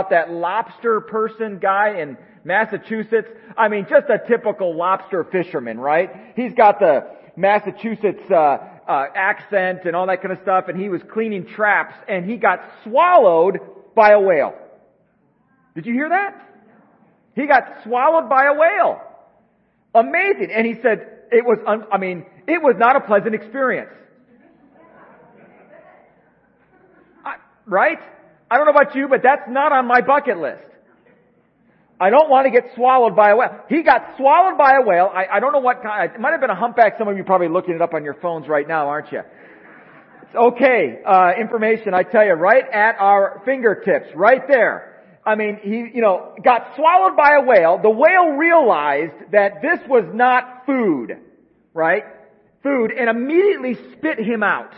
about that lobster person guy in Massachusetts. I mean, just a typical lobster fisherman, right? He's got the Massachusetts uh, uh, accent and all that kind of stuff, and he was cleaning traps, and he got swallowed by a whale. Did you hear that? He got swallowed by a whale. Amazing. And he said it was, un- I mean, it was not a pleasant experience. I, right? I don't know about you, but that's not on my bucket list. I don't want to get swallowed by a whale. He got swallowed by a whale. I, I don't know what kind. It might have been a humpback. Some of you probably looking it up on your phones right now, aren't you? It's okay. Uh, information, I tell you, right at our fingertips, right there. I mean, he, you know, got swallowed by a whale. The whale realized that this was not food, right? Food, and immediately spit him out,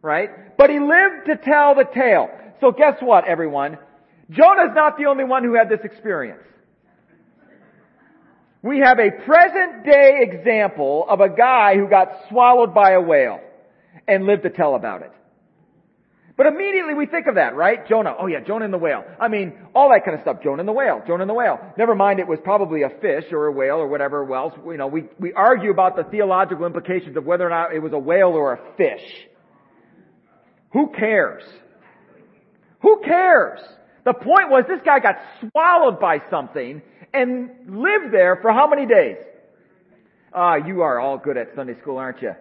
right? But he lived to tell the tale. So guess what, everyone? Jonah's not the only one who had this experience. We have a present day example of a guy who got swallowed by a whale and lived to tell about it. But immediately we think of that, right? Jonah. Oh yeah, Jonah and the whale. I mean, all that kind of stuff. Jonah and the whale. Jonah and the whale. Never mind it was probably a fish or a whale or whatever else. You know, we, we argue about the theological implications of whether or not it was a whale or a fish. Who cares? Who cares? The point was this guy got swallowed by something and lived there for how many days? Ah, you are all good at Sunday school, aren't you?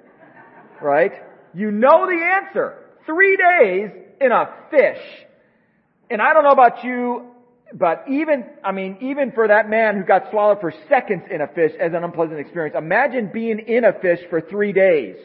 Right? You know the answer. Three days in a fish. And I don't know about you, but even, I mean, even for that man who got swallowed for seconds in a fish as an unpleasant experience, imagine being in a fish for three days.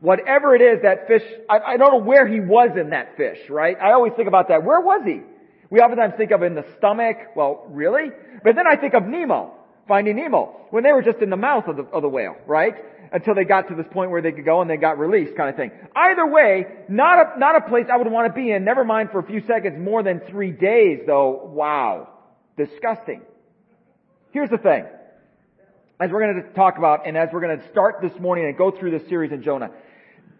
Whatever it is, that fish, I, I don't know where he was in that fish, right? I always think about that. Where was he? We oftentimes think of in the stomach. Well, really? But then I think of Nemo, Finding Nemo, when they were just in the mouth of the, of the whale, right? Until they got to this point where they could go and they got released kind of thing. Either way, not a, not a place I would want to be in, never mind for a few seconds, more than three days though. Wow. Disgusting. Here's the thing. As we're going to talk about and as we're going to start this morning and go through this series in Jonah,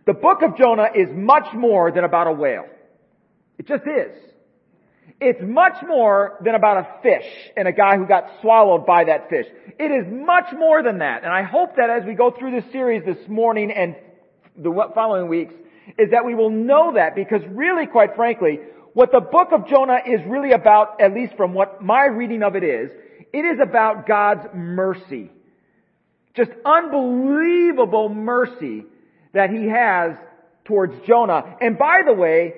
the book of Jonah is much more than about a whale. It just is. It's much more than about a fish and a guy who got swallowed by that fish. It is much more than that. And I hope that as we go through this series this morning and the following weeks, is that we will know that because really, quite frankly, what the book of Jonah is really about, at least from what my reading of it is, it is about God's mercy. Just unbelievable mercy that he has towards Jonah. And by the way,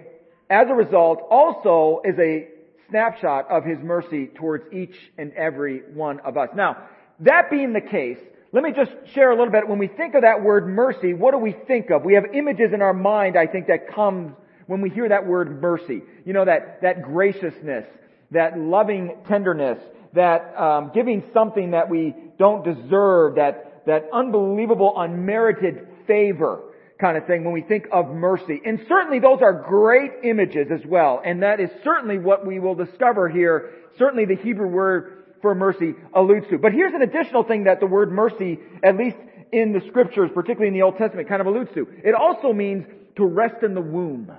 as a result, also is a snapshot of His mercy towards each and every one of us. Now, that being the case, let me just share a little bit. When we think of that word mercy, what do we think of? We have images in our mind, I think, that come when we hear that word mercy. You know, that, that graciousness, that loving tenderness, that um, giving something that we don't deserve, that, that unbelievable unmerited favor kind of thing when we think of mercy. And certainly those are great images as well. And that is certainly what we will discover here. Certainly the Hebrew word for mercy alludes to. But here's an additional thing that the word mercy, at least in the scriptures, particularly in the Old Testament, kind of alludes to. It also means to rest in the womb.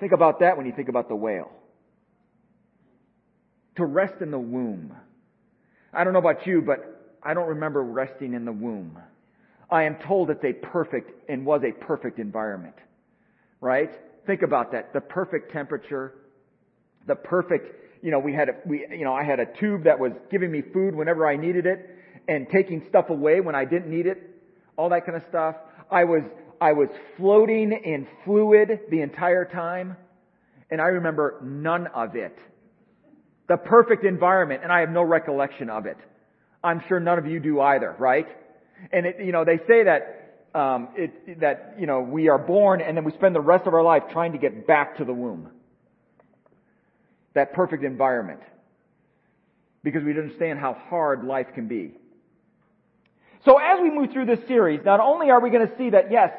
Think about that when you think about the whale. To rest in the womb. I don't know about you, but I don't remember resting in the womb. I am told it's a perfect and was a perfect environment. Right? Think about that. The perfect temperature, the perfect, you know, we had a, we, you know, I had a tube that was giving me food whenever I needed it and taking stuff away when I didn't need it. All that kind of stuff. I was, I was floating in fluid the entire time and I remember none of it. The perfect environment and I have no recollection of it. I'm sure none of you do either, right? And it, you know, they say that, um, it, that, you know, we are born and then we spend the rest of our life trying to get back to the womb. That perfect environment. Because we understand how hard life can be. So as we move through this series, not only are we going to see that yes,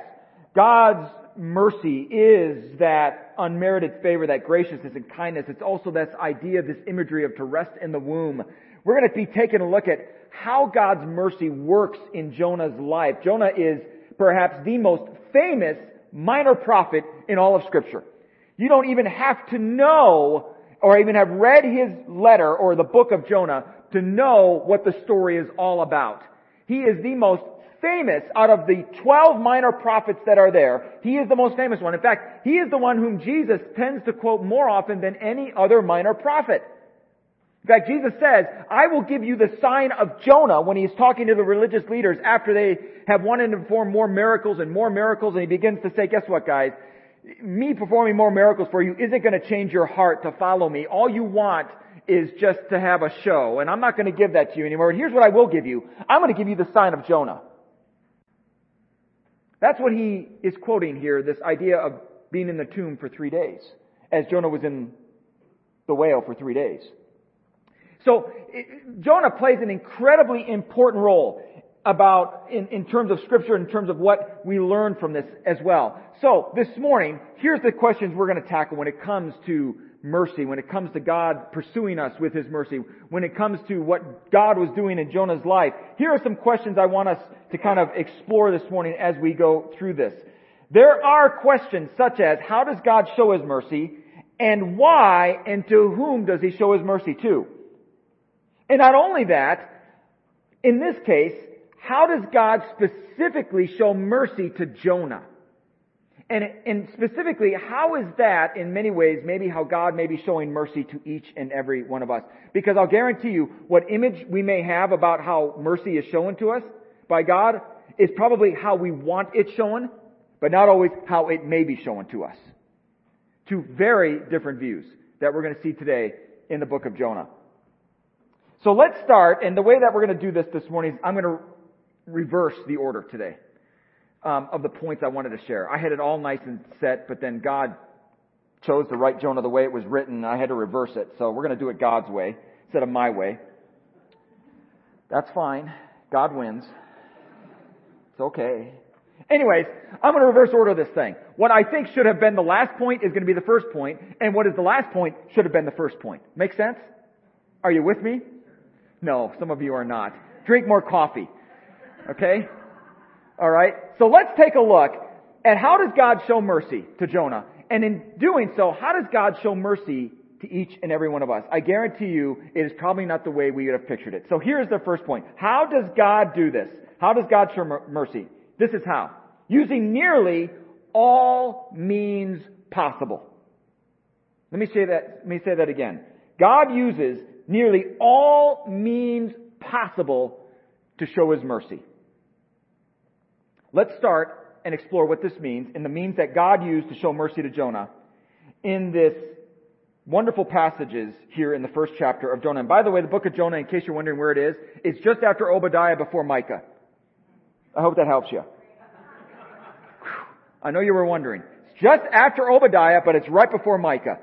God's mercy is that unmerited favor, that graciousness and kindness. It's also this idea, this imagery of to rest in the womb. We're going to be taking a look at how God's mercy works in Jonah's life. Jonah is perhaps the most famous minor prophet in all of scripture. You don't even have to know or even have read his letter or the book of Jonah to know what the story is all about. He is the most famous out of the 12 minor prophets that are there. He is the most famous one. In fact, he is the one whom Jesus tends to quote more often than any other minor prophet. In fact, Jesus says, I will give you the sign of Jonah when he's talking to the religious leaders after they have wanted to perform more miracles and more miracles and he begins to say, guess what guys? Me performing more miracles for you isn't going to change your heart to follow me. All you want is just to have a show and I'm not going to give that to you anymore. And here's what I will give you. I'm going to give you the sign of Jonah. That's what he is quoting here, this idea of being in the tomb for three days, as Jonah was in the whale for three days. So it, Jonah plays an incredibly important role about in, in terms of scripture, in terms of what we learn from this as well. So this morning, here's the questions we're going to tackle when it comes to mercy, when it comes to God pursuing us with His mercy, when it comes to what God was doing in Jonah's life. Here are some questions I want us to kind of explore this morning as we go through this. There are questions such as, how does God show His mercy? And why and to whom does He show His mercy to? And not only that, in this case, how does God specifically show mercy to Jonah? And, and specifically, how is that in many ways maybe how God may be showing mercy to each and every one of us? Because I'll guarantee you, what image we may have about how mercy is shown to us by God is probably how we want it shown, but not always how it may be shown to us. Two very different views that we're going to see today in the book of Jonah. So let's start, and the way that we're going to do this this morning is I'm going to reverse the order today um, of the points I wanted to share. I had it all nice and set, but then God chose to write Jonah the way it was written, and I had to reverse it. So we're going to do it God's way instead of my way. That's fine. God wins. It's okay. Anyways, I'm going to reverse order this thing. What I think should have been the last point is going to be the first point, and what is the last point should have been the first point. Make sense? Are you with me? No, some of you are not. Drink more coffee. Okay? Alright? So let's take a look at how does God show mercy to Jonah? And in doing so, how does God show mercy to each and every one of us? I guarantee you it is probably not the way we would have pictured it. So here's the first point. How does God do this? How does God show mercy? This is how. Using nearly all means possible. Let me say that, let me say that again. God uses nearly all means possible to show His mercy. Let's start and explore what this means and the means that God used to show mercy to Jonah in this wonderful passages here in the first chapter of Jonah. And by the way, the book of Jonah, in case you're wondering where it is, it's just after Obadiah before Micah. I hope that helps you. I know you were wondering. It's just after Obadiah, but it's right before Micah.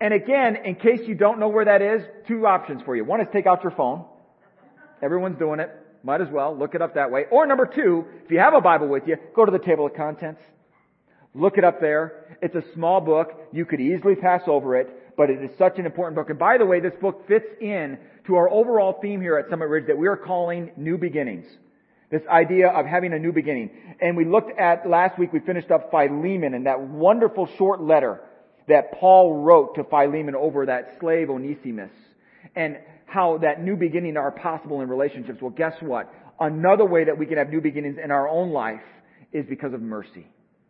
And again, in case you don't know where that is, two options for you. One is take out your phone. Everyone's doing it. Might as well look it up that way. Or number two, if you have a Bible with you, go to the table of contents. Look it up there. It's a small book. You could easily pass over it, but it is such an important book. And by the way, this book fits in to our overall theme here at Summit Ridge that we are calling New Beginnings. This idea of having a new beginning. And we looked at, last week we finished up Philemon and that wonderful short letter that Paul wrote to Philemon over that slave Onesimus. And how that new beginning are possible in relationships. Well, guess what? Another way that we can have new beginnings in our own life is because of mercy.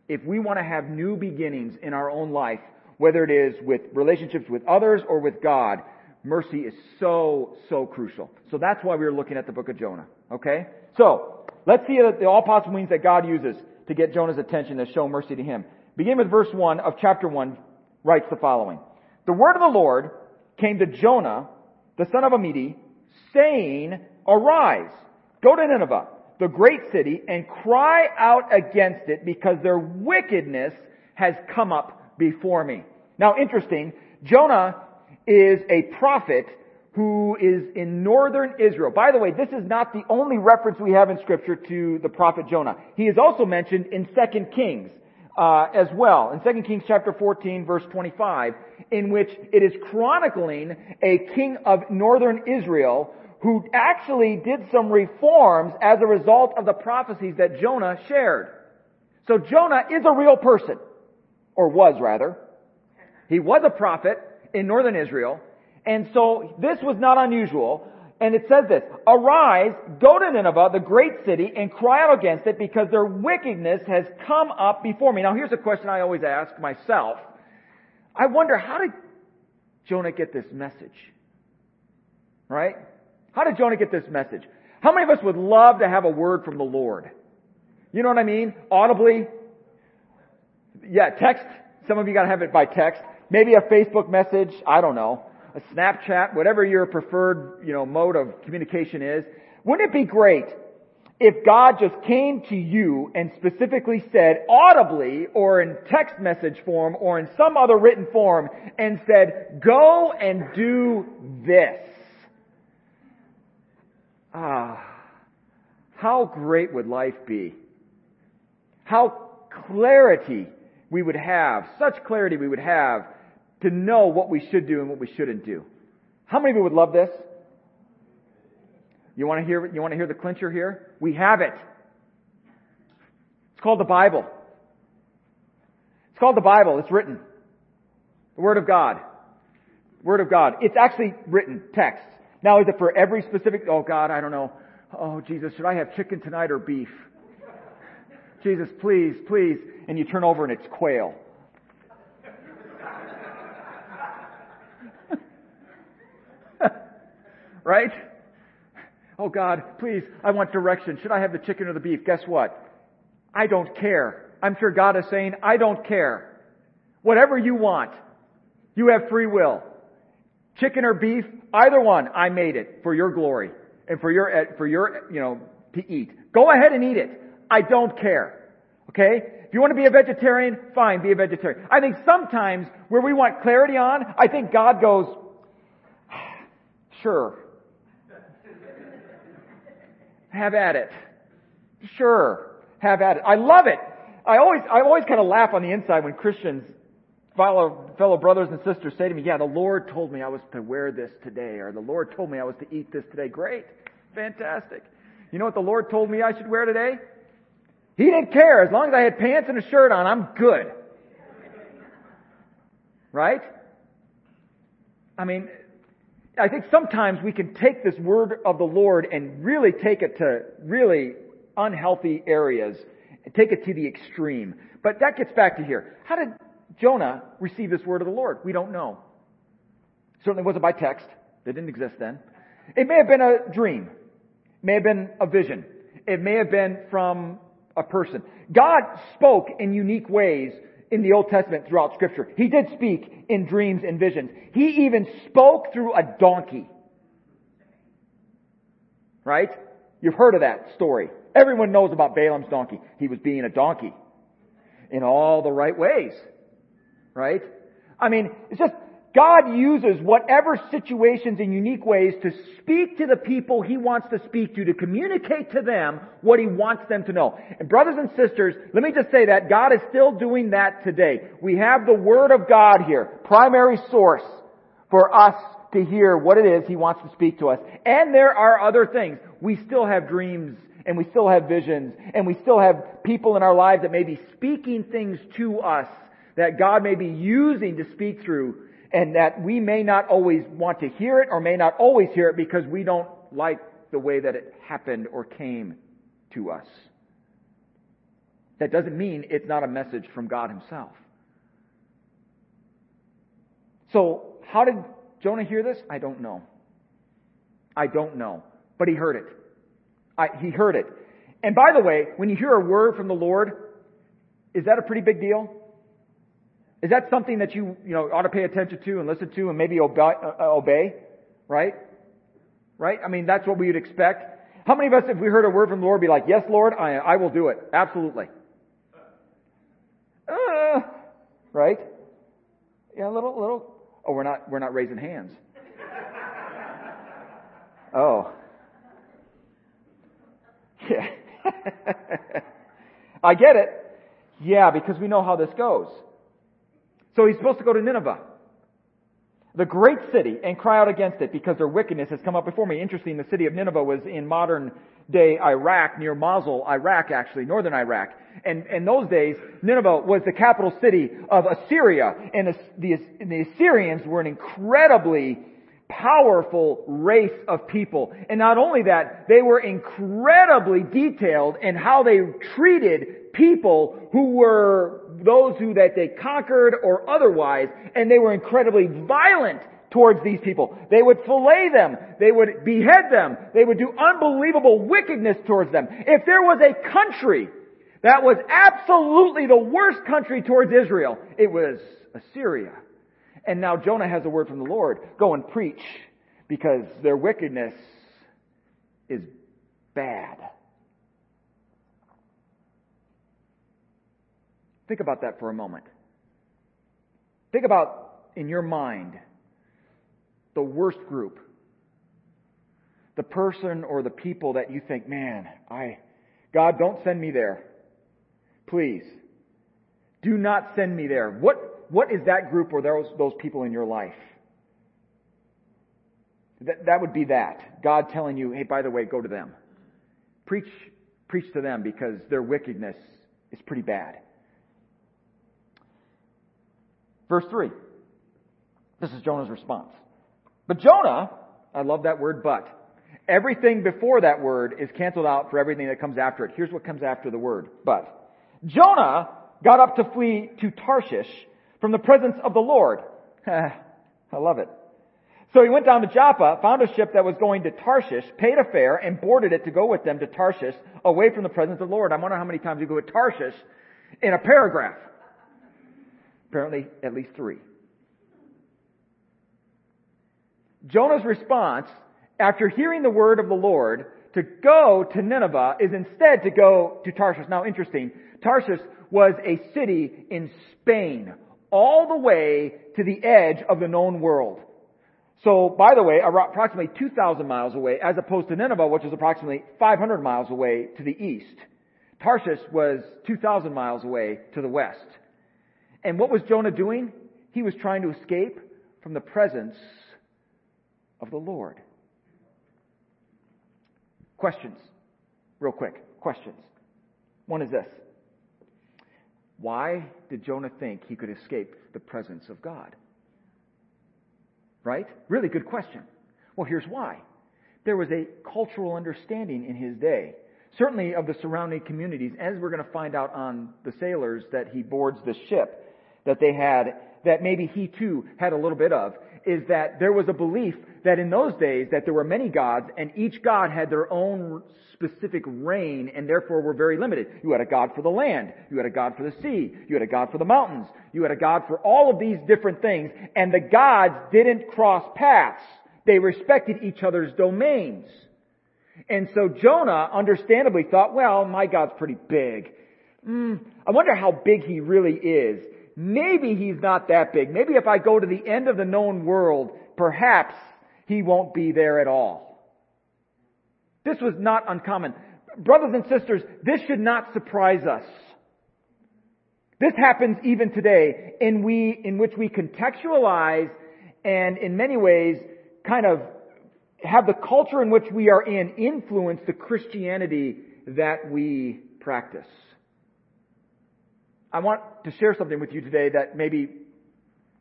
If we want to have new beginnings in our own life, whether it is with relationships with others or with God, mercy is so, so crucial. So that's why we are looking at the book of Jonah. Okay? So, let's see the all possible means that God uses to get Jonah's attention to show mercy to him. Begin with verse 1 of chapter 1, writes the following. The word of the Lord came to Jonah the son of Amittai, saying, Arise, go to Nineveh, the great city, and cry out against it because their wickedness has come up before me. Now interesting, Jonah is a prophet who is in northern Israel. By the way, this is not the only reference we have in scripture to the prophet Jonah. He is also mentioned in 2 Kings uh, as well. In 2 Kings chapter 14 verse 25, in which it is chronicling a king of northern Israel who actually did some reforms as a result of the prophecies that Jonah shared. So Jonah is a real person, or was rather. He was a prophet, in northern Israel. And so this was not unusual. And it says this, Arise, go to Nineveh, the great city, and cry out against it because their wickedness has come up before me. Now here's a question I always ask myself. I wonder, how did Jonah get this message? Right? How did Jonah get this message? How many of us would love to have a word from the Lord? You know what I mean? Audibly? Yeah, text. Some of you gotta have it by text. Maybe a Facebook message. I don't know a Snapchat, whatever your preferred, you know, mode of communication is, wouldn't it be great if God just came to you and specifically said audibly or in text message form or in some other written form and said, go and do this? Ah, how great would life be? How clarity we would have, such clarity we would have to know what we should do and what we shouldn't do. How many of you would love this? You want to hear, you want to hear the clincher here? We have it. It's called the Bible. It's called the Bible. It's written. The Word of God. Word of God. It's actually written, text. Now is it for every specific, oh God, I don't know. Oh Jesus, should I have chicken tonight or beef? Jesus, please, please. And you turn over and it's quail. Right? Oh God, please, I want direction. Should I have the chicken or the beef? Guess what? I don't care. I'm sure God is saying, I don't care. Whatever you want, you have free will. Chicken or beef, either one, I made it for your glory and for your, eh, for your, eh, you know, to eat. Go ahead and eat it. I don't care. Okay? If you want to be a vegetarian, fine, be a vegetarian. I think sometimes where we want clarity on, I think God goes, sure, have at it. Sure. Have at it. I love it. I always, I always kind of laugh on the inside when Christians, fellow, fellow brothers and sisters say to me, yeah, the Lord told me I was to wear this today, or the Lord told me I was to eat this today. Great. Fantastic. You know what the Lord told me I should wear today? He didn't care. As long as I had pants and a shirt on, I'm good. Right? I mean, I think sometimes we can take this word of the Lord and really take it to really unhealthy areas and take it to the extreme. But that gets back to here. How did Jonah receive this word of the Lord? We don't know. Certainly wasn't by text. They didn't exist then. It may have been a dream. It may have been a vision. It may have been from a person. God spoke in unique ways in the Old Testament throughout scripture. He did speak in dreams and visions. He even spoke through a donkey. Right? You've heard of that story. Everyone knows about Balaam's donkey. He was being a donkey in all the right ways. Right? I mean, it's just, God uses whatever situations in unique ways to speak to the people He wants to speak to, to communicate to them what He wants them to know. And brothers and sisters, let me just say that God is still doing that today. We have the Word of God here, primary source for us to hear what it is He wants to speak to us. And there are other things. We still have dreams and we still have visions and we still have people in our lives that may be speaking things to us that God may be using to speak through and that we may not always want to hear it or may not always hear it because we don't like the way that it happened or came to us. That doesn't mean it's not a message from God Himself. So, how did Jonah hear this? I don't know. I don't know. But he heard it. I, he heard it. And by the way, when you hear a word from the Lord, is that a pretty big deal? Is that something that you, you know, ought to pay attention to and listen to and maybe obey, uh, obey? Right? Right? I mean, that's what we would expect. How many of us, if we heard a word from the Lord, be like, yes, Lord, I, I will do it. Absolutely. Uh, right? Yeah, a little, little. Oh, we're not, we're not raising hands. Oh. Yeah. I get it. Yeah, because we know how this goes. So he's supposed to go to Nineveh. the great city, and cry out against it because their wickedness has come up before me. Interesting, the city of Nineveh was in modern day Iraq, near Mosul, Iraq actually, northern Iraq. And in those days, Nineveh was the capital city of Assyria, and the, the, Assyrians were an incredibly powerful race of people. And not only that, they were incredibly detailed in how they treated people who were those who that they conquered or otherwise, and they were incredibly violent towards these people. They would fillet them. They would behead them. They would do unbelievable wickedness towards them. If there was a country that was absolutely the worst country towards Israel, it was Assyria. And now Jonah has a word from the Lord. Go and preach because their wickedness is bad. Think about that for a moment. Think about in your mind the worst group. The person or the people that you think, man, I, God, don't send me there. Please. Do not send me there. What, what is that group or those, those people in your life? That, that would be that. God telling you, hey, by the way, go to them. Preach, preach to them because their wickedness is pretty bad. Verse 3. This is Jonah's response. But Jonah, I love that word but. Everything before that word is canceled out for everything that comes after it. Here's what comes after the word but. Jonah got up to flee to Tarshish from the presence of the Lord. I love it. So he went down to Joppa, found a ship that was going to Tarshish, paid a fare, and boarded it to go with them to Tarshish, away from the presence of the Lord. I wonder how many times you go to Tarshish in a paragraph. Apparently, at least three. Jonah's response, after hearing the word of the Lord, to go to Nineveh is instead to go to Tarshish. Now interesting, Tarshish was a city in Spain, all the way to the edge of the known world. So, by the way, approximately 2,000 miles away, as opposed to Nineveh, which is approximately 500 miles away to the east. Tarshish was 2,000 miles away to the west. And what was Jonah doing? He was trying to escape from the presence of the Lord. Questions. Real quick. Questions. One is this. Why did Jonah think he could escape the presence of God? Right? Really good question. Well, here's why. There was a cultural understanding in his day, certainly of the surrounding communities, as we're going to find out on the sailors that he boards the ship, that they had, that maybe he too had a little bit of, is that there was a belief that in those days that there were many gods and each god had their own specific reign and therefore were very limited. You had a god for the land. You had a god for the sea. You had a god for the mountains. You had a god for all of these different things and the gods didn't cross paths. They respected each other's domains. And so Jonah understandably thought, well, my God's pretty big. Mm, I wonder how big he really is. Maybe he's not that big. Maybe if I go to the end of the known world, perhaps he won't be there at all. This was not uncommon. Brothers and sisters, this should not surprise us. This happens even today in we, in which we contextualize and in many ways kind of have the culture in which we are in influence the Christianity that we practice. I want to share something with you today that maybe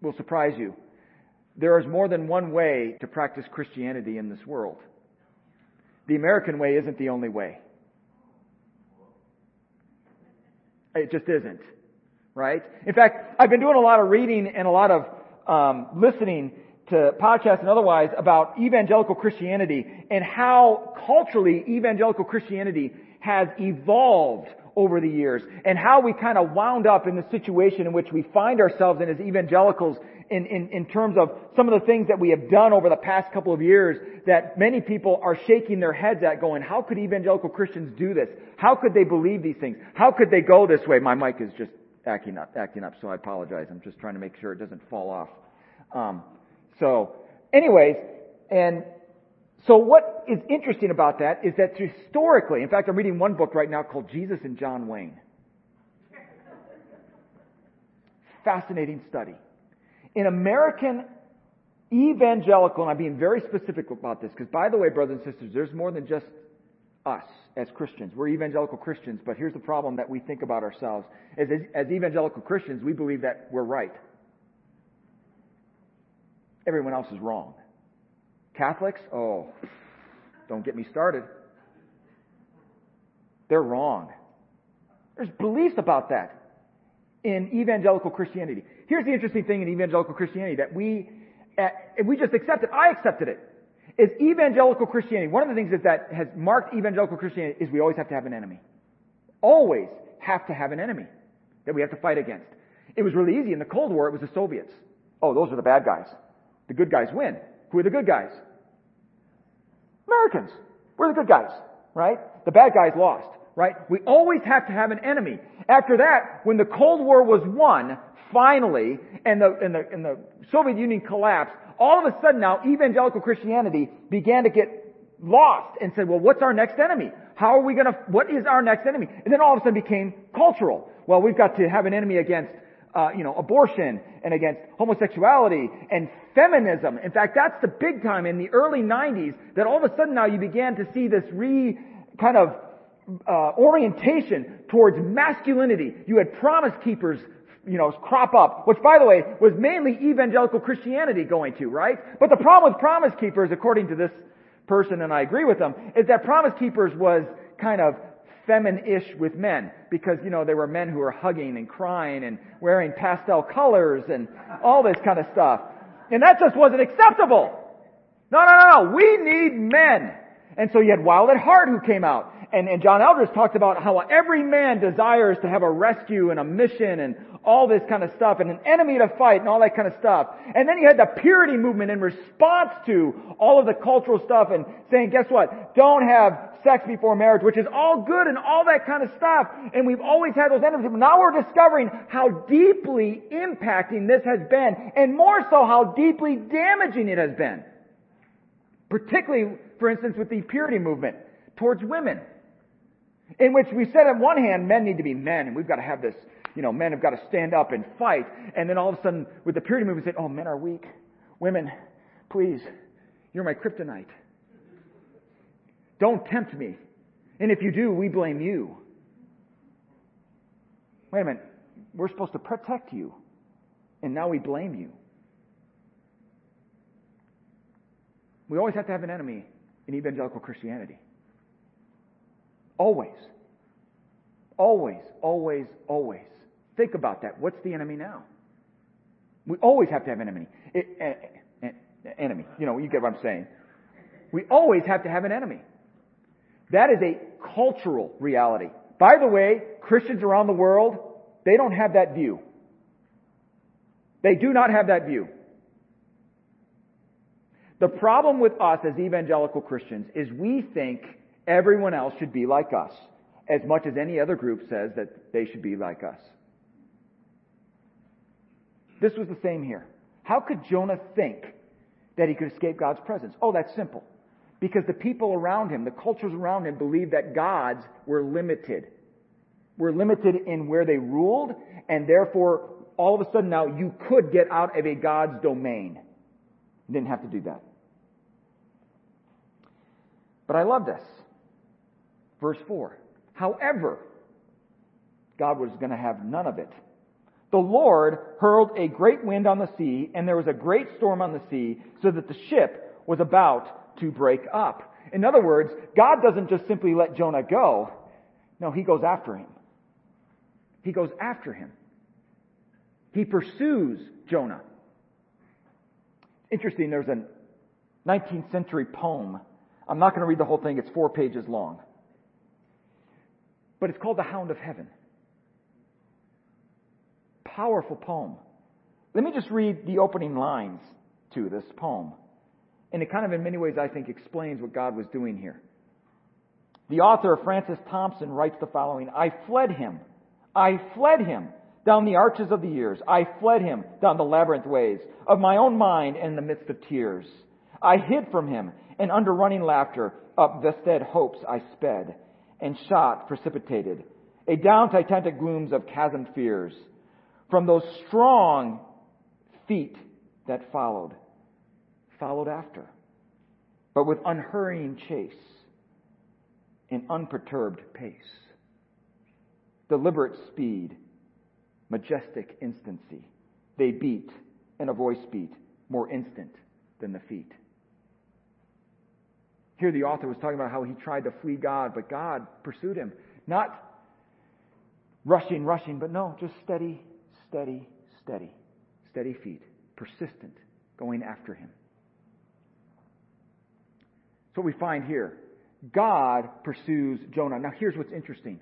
will surprise you. There is more than one way to practice Christianity in this world. The American way isn't the only way. It just isn't. Right? In fact, I've been doing a lot of reading and a lot of um, listening to podcasts and otherwise about evangelical Christianity and how culturally evangelical Christianity has evolved over the years and how we kind of wound up in the situation in which we find ourselves in as evangelicals in, in, in terms of some of the things that we have done over the past couple of years that many people are shaking their heads at going, how could evangelical Christians do this? How could they believe these things? How could they go this way? My mic is just acting up, acting up, so I apologize. I'm just trying to make sure it doesn't fall off. Um, so, anyways, and so what is interesting about that is that historically, in fact, I'm reading one book right now called Jesus and John Wayne. Fascinating study. In American evangelical, and I'm being very specific about this, because by the way, brothers and sisters, there's more than just us as Christians. We're evangelical Christians, but here's the problem that we think about ourselves. As, as evangelical Christians, we believe that we're right. Everyone else is wrong. Catholics, oh, don't get me started. They're wrong. There's beliefs about that in evangelical Christianity. Here's the interesting thing in evangelical Christianity that we, uh, we just accept it. I accepted it. Is evangelical Christianity. One of the things that has marked evangelical Christianity is we always have to have an enemy. Always have to have an enemy that we have to fight against. It was really easy. In the Cold War, it was the Soviets. Oh, those are the bad guys. The good guys win. Who are the good guys? Americans. We're the good guys, right? The bad guys lost right? We always have to have an enemy. After that, when the Cold War was won, finally, and the, and the, and the Soviet Union collapsed, all of a sudden now evangelical Christianity began to get lost and said, well, what's our next enemy? How are we gonna, what is our next enemy? And then all of a sudden became cultural. Well, we've got to have an enemy against, uh, you know, abortion and against homosexuality and feminism. In fact, that's the big time in the early 90s that all of a sudden now you began to see this re, kind of uh, orientation towards masculinity. You had promise keepers, you know, crop up, which by the way was mainly evangelical Christianity going to, right? But the problem with promise keepers, according to this person, and I agree with them, is that promise keepers was kind of feminine-ish with men because, you know, there were men who were hugging and crying and wearing pastel colors and all this kind of stuff. And that just wasn't acceptable. No, no, no, no. We need men. And so you had Wild at Heart who came out and, and John Eldredge talked about how every man desires to have a rescue and a mission and all this kind of stuff and an enemy to fight and all that kind of stuff. And then you had the purity movement in response to all of the cultural stuff and saying, guess what? Don't have sex before marriage, which is all good and all that kind of stuff. And we've always had those enemies. But now we're discovering how deeply impacting this has been and more so how deeply damaging it has been. Particularly, for instance, with the purity movement towards women. In which we said on one hand, men need to be men, and we've got to have this, you know, men have got to stand up and fight. And then all of a sudden, with the purity movement, said, oh, men are weak. Women, please, you're my kryptonite. Don't tempt me. And if you do, we blame you. Wait a minute. We're supposed to protect you. And now we blame you. We always have to have an enemy in evangelical Christianity. Always. Always, always, always. Think about that. What's the enemy now? We always have to have an enemy. It, uh, uh, enemy. You know, you get what I'm saying. We always have to have an enemy. That is a cultural reality. By the way, Christians around the world, they don't have that view. They do not have that view. The problem with us as evangelical Christians is we think Everyone else should be like us, as much as any other group says that they should be like us. This was the same here. How could Jonah think that he could escape God's presence? Oh, that's simple. Because the people around him, the cultures around him, believed that gods were limited. Were limited in where they ruled, and therefore, all of a sudden now you could get out of a God's domain. You didn't have to do that. But I love this. Verse 4. However, God was going to have none of it. The Lord hurled a great wind on the sea, and there was a great storm on the sea, so that the ship was about to break up. In other words, God doesn't just simply let Jonah go. No, he goes after him. He goes after him. He pursues Jonah. Interesting, there's a 19th century poem. I'm not going to read the whole thing, it's four pages long but it's called The Hound of Heaven. Powerful poem. Let me just read the opening lines to this poem. And it kind of, in many ways, I think, explains what God was doing here. The author, Francis Thompson, writes the following I fled him. I fled him down the arches of the years. I fled him down the labyrinth ways of my own mind in the midst of tears. I hid from him, and under running laughter, up Vested hopes I sped and shot precipitated, a down titanic glooms of chasm fears, from those strong feet that followed. followed after, but with unhurrying chase and unperturbed pace, deliberate speed, majestic instancy. They beat, and a voice beat, more instant than the feet. Here the author was talking about how he tried to flee God, but God pursued him. Not rushing, rushing, but no, just steady, steady, steady. Steady feet, persistent, going after him. So we find here. God pursues Jonah. Now here's what's interesting.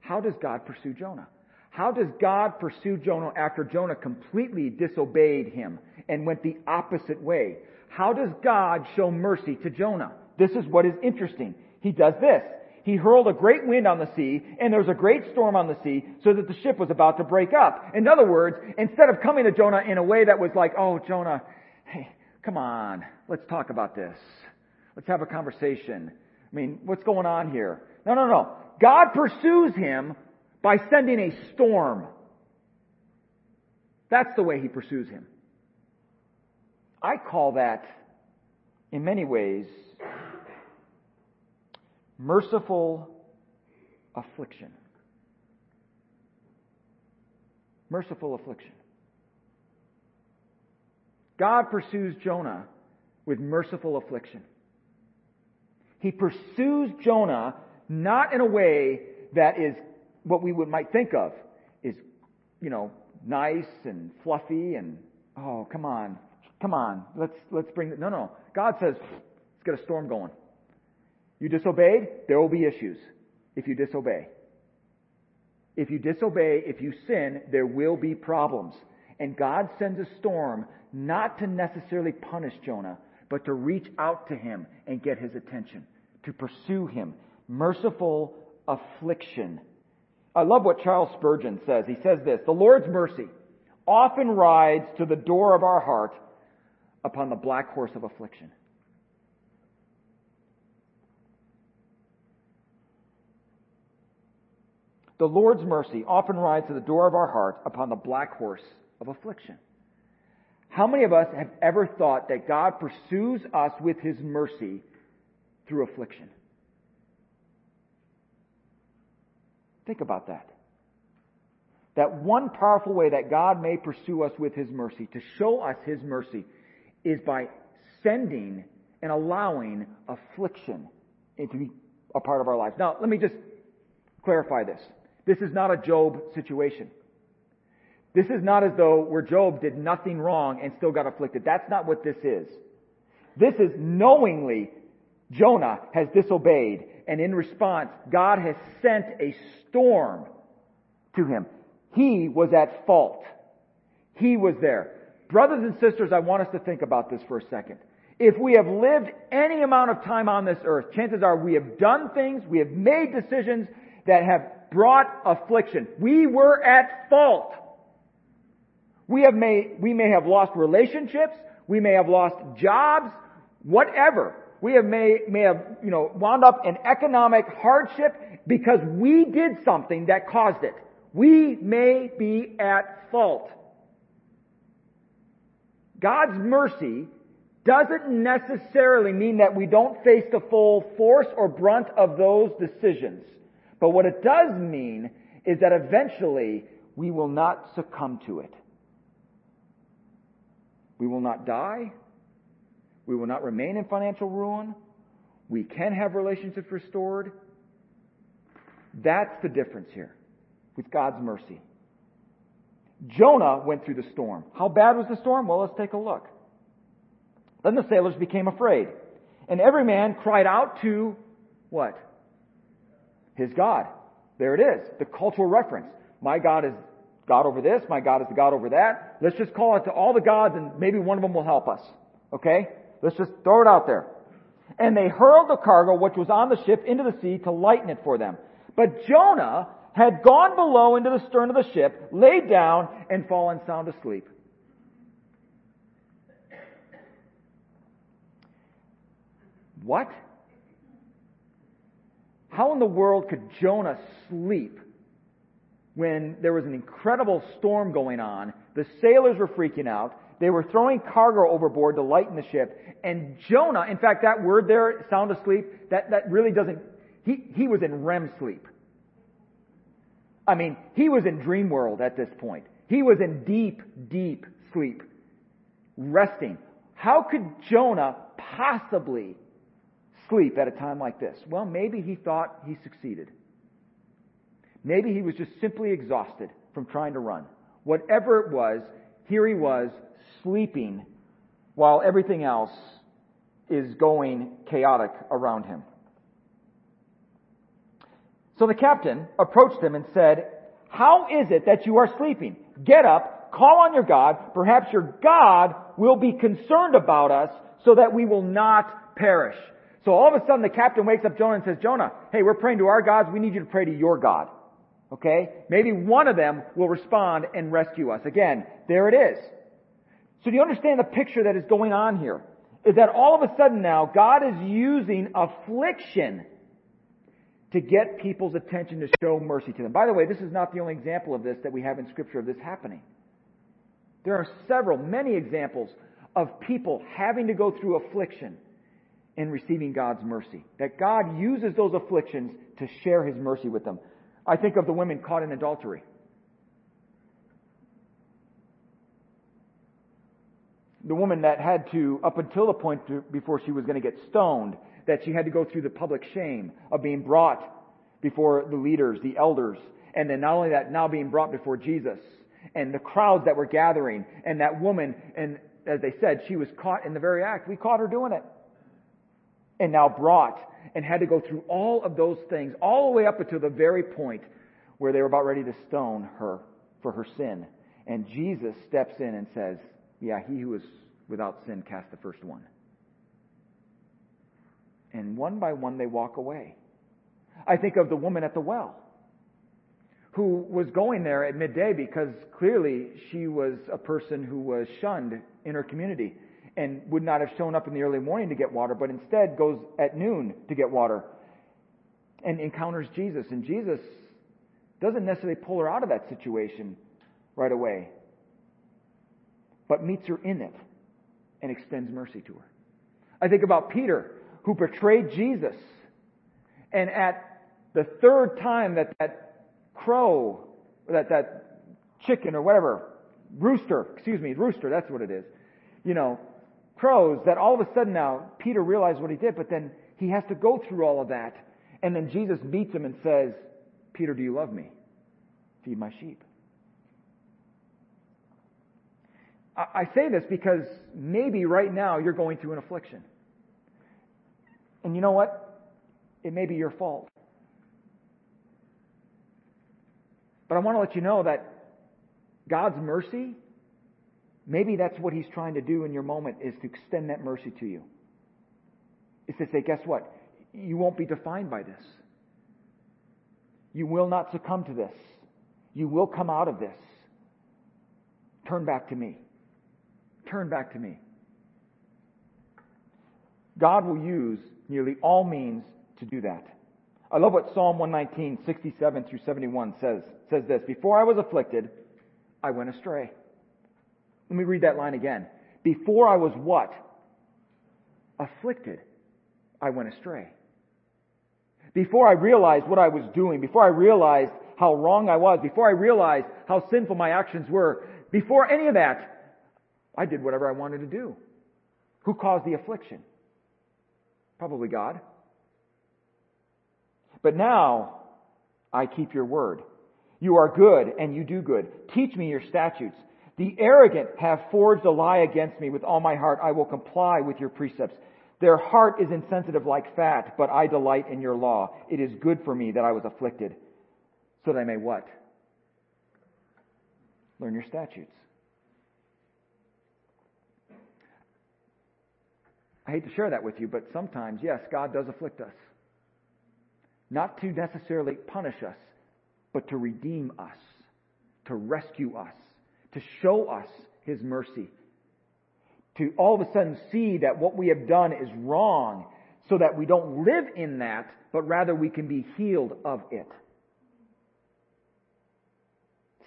How does God pursue Jonah? How does God pursue Jonah after Jonah completely disobeyed him and went the opposite way? How does God show mercy to Jonah? This is what is interesting. He does this. He hurled a great wind on the sea, and there was a great storm on the sea, so that the ship was about to break up. In other words, instead of coming to Jonah in a way that was like, oh, Jonah, hey, come on, let's talk about this. Let's have a conversation. I mean, what's going on here? No, no, no. God pursues him by sending a storm. That's the way he pursues him. I call that, in many ways, merciful affliction. Merciful affliction. God pursues Jonah with merciful affliction. He pursues Jonah not in a way that is what we would, might think of is, you know, nice and fluffy and, oh, come on, come on, let's, let's bring, the, no, no. God says, let's get a storm going. You disobeyed, there will be issues if you disobey. If you disobey, if you sin, there will be problems. And God sends a storm not to necessarily punish Jonah, but to reach out to him and get his attention, to pursue him. Merciful affliction. I love what Charles Spurgeon says. He says this The Lord's mercy often rides to the door of our heart upon the black horse of affliction. The Lord's mercy often rides to the door of our heart upon the black horse of affliction. How many of us have ever thought that God pursues us with His mercy through affliction? Think about that. That one powerful way that God may pursue us with His mercy, to show us His mercy, is by sending and allowing affliction to be a part of our lives. Now, let me just clarify this. This is not a Job situation. This is not as though where Job did nothing wrong and still got afflicted. That's not what this is. This is knowingly Jonah has disobeyed and in response God has sent a storm to him. He was at fault. He was there. Brothers and sisters, I want us to think about this for a second. If we have lived any amount of time on this earth, chances are we have done things, we have made decisions that have brought affliction. We were at fault. We have may, we may have lost relationships. We may have lost jobs. Whatever. We have may, may have, you know, wound up in economic hardship because we did something that caused it. We may be at fault. God's mercy doesn't necessarily mean that we don't face the full force or brunt of those decisions. But what it does mean is that eventually we will not succumb to it. We will not die. We will not remain in financial ruin. We can have relationships restored. That's the difference here with God's mercy. Jonah went through the storm. How bad was the storm? Well, let's take a look. Then the sailors became afraid. And every man cried out to what? His God. There it is, the cultural reference. My God is God over this, my God is the God over that. Let's just call it to all the gods and maybe one of them will help us. Okay? Let's just throw it out there. And they hurled the cargo which was on the ship into the sea to lighten it for them. But Jonah had gone below into the stern of the ship, laid down, and fallen sound asleep. What? How in the world could Jonah sleep when there was an incredible storm going on? The sailors were freaking out. They were throwing cargo overboard to lighten the ship. And Jonah, in fact, that word there, sound asleep, that, that really doesn't, he, he was in REM sleep. I mean, he was in dream world at this point. He was in deep, deep sleep. Resting. How could Jonah possibly sleep at a time like this? Well, maybe he thought he succeeded. Maybe he was just simply exhausted from trying to run. Whatever it was, here he was sleeping while everything else is going chaotic around him. So the captain approached him and said, How is it that you are sleeping? Get up, call on your God. Perhaps your God will be concerned about us so that we will not perish. So all of a sudden the captain wakes up Jonah and says, Jonah, hey, we're praying to our gods. We need you to pray to your God. Okay? Maybe one of them will respond and rescue us. Again, there it is. So do you understand the picture that is going on here? Is that all of a sudden now God is using affliction to get people's attention to show mercy to them. By the way, this is not the only example of this that we have in scripture of this happening. There are several, many examples of people having to go through affliction and receiving God's mercy. That God uses those afflictions to share His mercy with them. I think of the women caught in adultery. The woman that had to, up until the point to, before she was going to get stoned, that she had to go through the public shame of being brought before the leaders, the elders, and then not only that, now being brought before Jesus, and the crowds that were gathering, and that woman, and as they said, she was caught in the very act. We caught her doing it. And now brought and had to go through all of those things, all the way up until the very point where they were about ready to stone her for her sin. And Jesus steps in and says, Yeah, he who is without sin cast the first one. And one by one they walk away. I think of the woman at the well who was going there at midday because clearly she was a person who was shunned in her community and would not have shown up in the early morning to get water, but instead goes at noon to get water and encounters Jesus. And Jesus doesn't necessarily pull her out of that situation right away, but meets her in it and extends mercy to her. I think about Peter, who betrayed Jesus. And at the third time that that crow, that, that chicken or whatever, rooster, excuse me, rooster, that's what it is, you know, crows, that all of a sudden now Peter realized what he did, but then he has to go through all of that. And then Jesus meets him and says, Peter, do you love me? Feed my sheep. I say this because maybe right now you're going through an affliction. And you know what? It may be your fault. But I want to let you know that God's mercy Maybe that's what he's trying to do in your moment is to extend that mercy to you. Is to say, guess what? You won't be defined by this. You will not succumb to this. You will come out of this. Turn back to me. Turn back to me. God will use nearly all means to do that. I love what Psalm 119, 67 through 71 says. It says this, Before I was afflicted, I went astray. Let me read that line again. Before I was what? Afflicted, I went astray. Before I realized what I was doing, before I realized how wrong I was, before I realized how sinful my actions were, before any of that, I did whatever I wanted to do. Who caused the affliction? Probably God. But now, I keep your word. You are good and you do good. Teach me your statutes. The arrogant have forged a lie against me with all my heart. I will comply with your precepts. Their heart is insensitive like fat, but I delight in your law. It is good for me that I was afflicted, so that I may what? Learn your statutes. I hate to share that with you, but sometimes, yes, God does afflict us. Not to necessarily punish us, but to redeem us, to rescue us to show us His mercy. To all of a sudden see that what we have done is wrong so that we don't live in that, but rather we can be healed of it.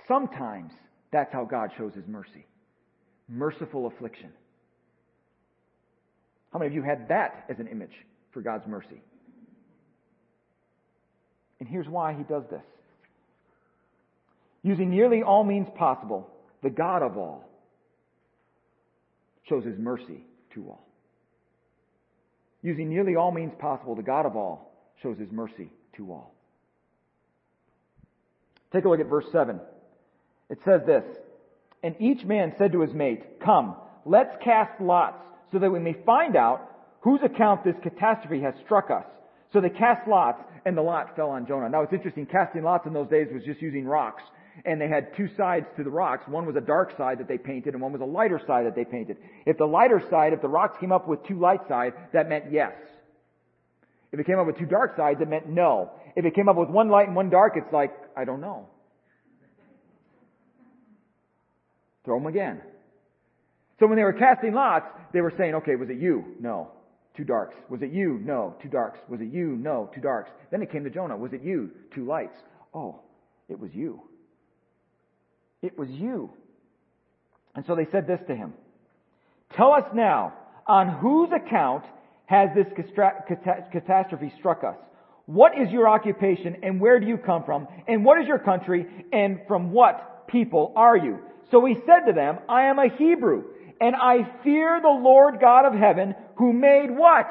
Sometimes that's how God shows His mercy. merciful affliction. How many of you had that as an image for God's mercy? And here's why he does this. Using nearly all means possible, the God of all shows his mercy to all. Using nearly all means possible, the God of all shows his mercy to all. Take a look at verse 7. It says this, And each man said to his mate, Come, let's cast lots, so that we may find out whose account this catastrophe has struck us. So they cast lots, and the lot fell on Jonah. Now it's interesting, casting lots in those days was just using rocks and they had two sides to the rocks. One was a dark side that they painted and one was a lighter side that they painted. If the lighter side, if the rocks came up with two light sides, that meant yes. If it came up with two dark sides, it meant no. If it came up with one light and one dark, it's like, I don't know. Throw them again. So when they were casting lots, they were saying, okay, was it you? No. Two darks. Was it you? No. Two darks. Was it you? No. Two darks. Then it came to Jonah. Was it you? Two lights. Oh, it was you. It was you. And so they said this to him. Tell us now, on whose account has this catastrophe struck us? What is your occupation and where do you come from? And what is your country and from what people are you? So he said to them, I am a Hebrew and I fear the Lord God of heaven who made what?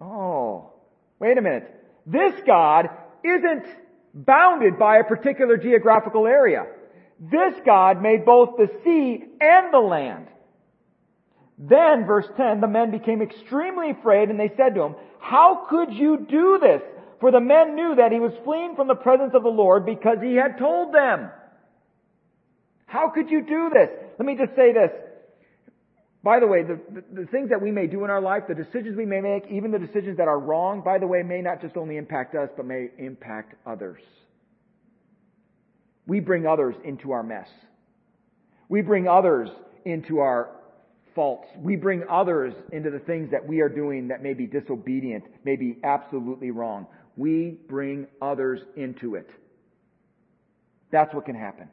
Oh, wait a minute. This God isn't bounded by a particular geographical area. This God made both the sea and the land. Then, verse 10, the men became extremely afraid and they said to him, How could you do this? For the men knew that he was fleeing from the presence of the Lord because he had told them. How could you do this? Let me just say this. By the way, the, the, the, things that we may do in our life, the decisions we may make, even the decisions that are wrong, by the way, may not just only impact us, but may impact others. We bring others into our mess. We bring others into our faults. We bring others into the things that we are doing that may be disobedient, may be absolutely wrong. We bring others into it. That's what can happen.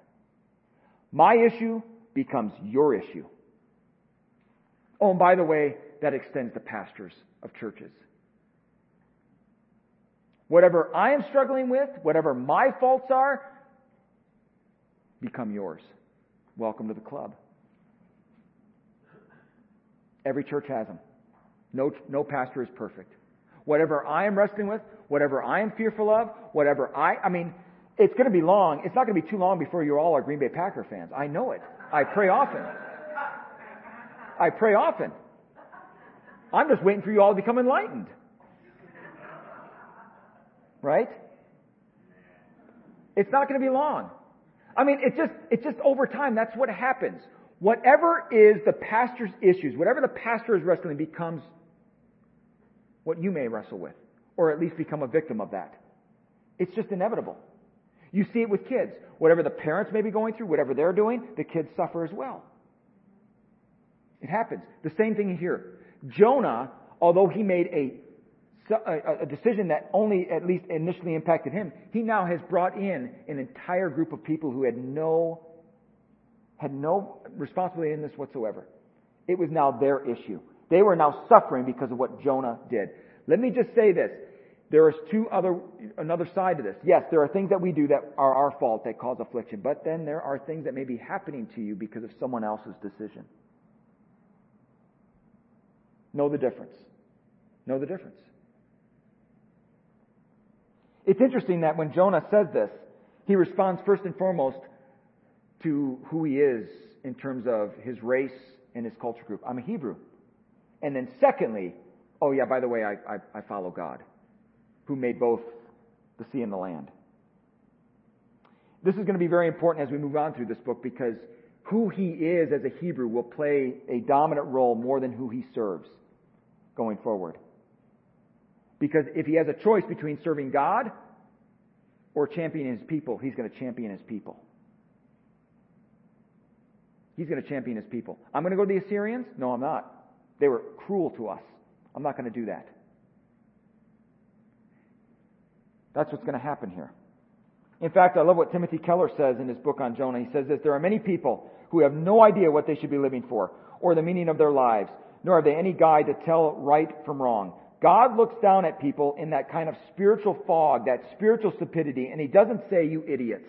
My issue becomes your issue. Oh, and by the way, that extends to pastors of churches. Whatever I am struggling with, whatever my faults are, become yours. Welcome to the club. Every church has them. No, no pastor is perfect. Whatever I am wrestling with, whatever I am fearful of, whatever I, I mean, it's going to be long. It's not going to be too long before you all are Green Bay Packer fans. I know it. I pray often. I pray often. I'm just waiting for you all to become enlightened. Right? It's not going to be long. I mean, it's just, it's just over time. That's what happens. Whatever is the pastor's issues, whatever the pastor is wrestling becomes what you may wrestle with, or at least become a victim of that. It's just inevitable. You see it with kids. Whatever the parents may be going through, whatever they're doing, the kids suffer as well. It happens. The same thing here. Jonah, although he made a, a, decision that only at least initially impacted him, he now has brought in an entire group of people who had no, had no responsibility in this whatsoever. It was now their issue. They were now suffering because of what Jonah did. Let me just say this. There is two other, another side to this. Yes, there are things that we do that are our fault that cause affliction, but then there are things that may be happening to you because of someone else's decision. Know the difference. Know the difference. It's interesting that when Jonah says this, he responds first and foremost to who he is in terms of his race and his culture group. I'm a Hebrew. And then secondly, oh yeah, by the way, I, I, I follow God, who made both the sea and the land. This is going to be very important as we move on through this book because who he is as a Hebrew will play a dominant role more than who he serves going forward. Because if he has a choice between serving God or championing his people, he's going to champion his people. He's going to champion his people. I'm going to go to the Assyrians? No, I'm not. They were cruel to us. I'm not going to do that. That's what's going to happen here. In fact, I love what Timothy Keller says in his book on Jonah. He says that there are many people who have no idea what they should be living for or the meaning of their lives, nor have they any guide to tell right from wrong. God looks down at people in that kind of spiritual fog, that spiritual stupidity, and He doesn't say, you idiots.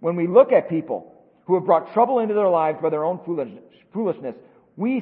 When we look at people who have brought trouble into their lives by their own foolishness,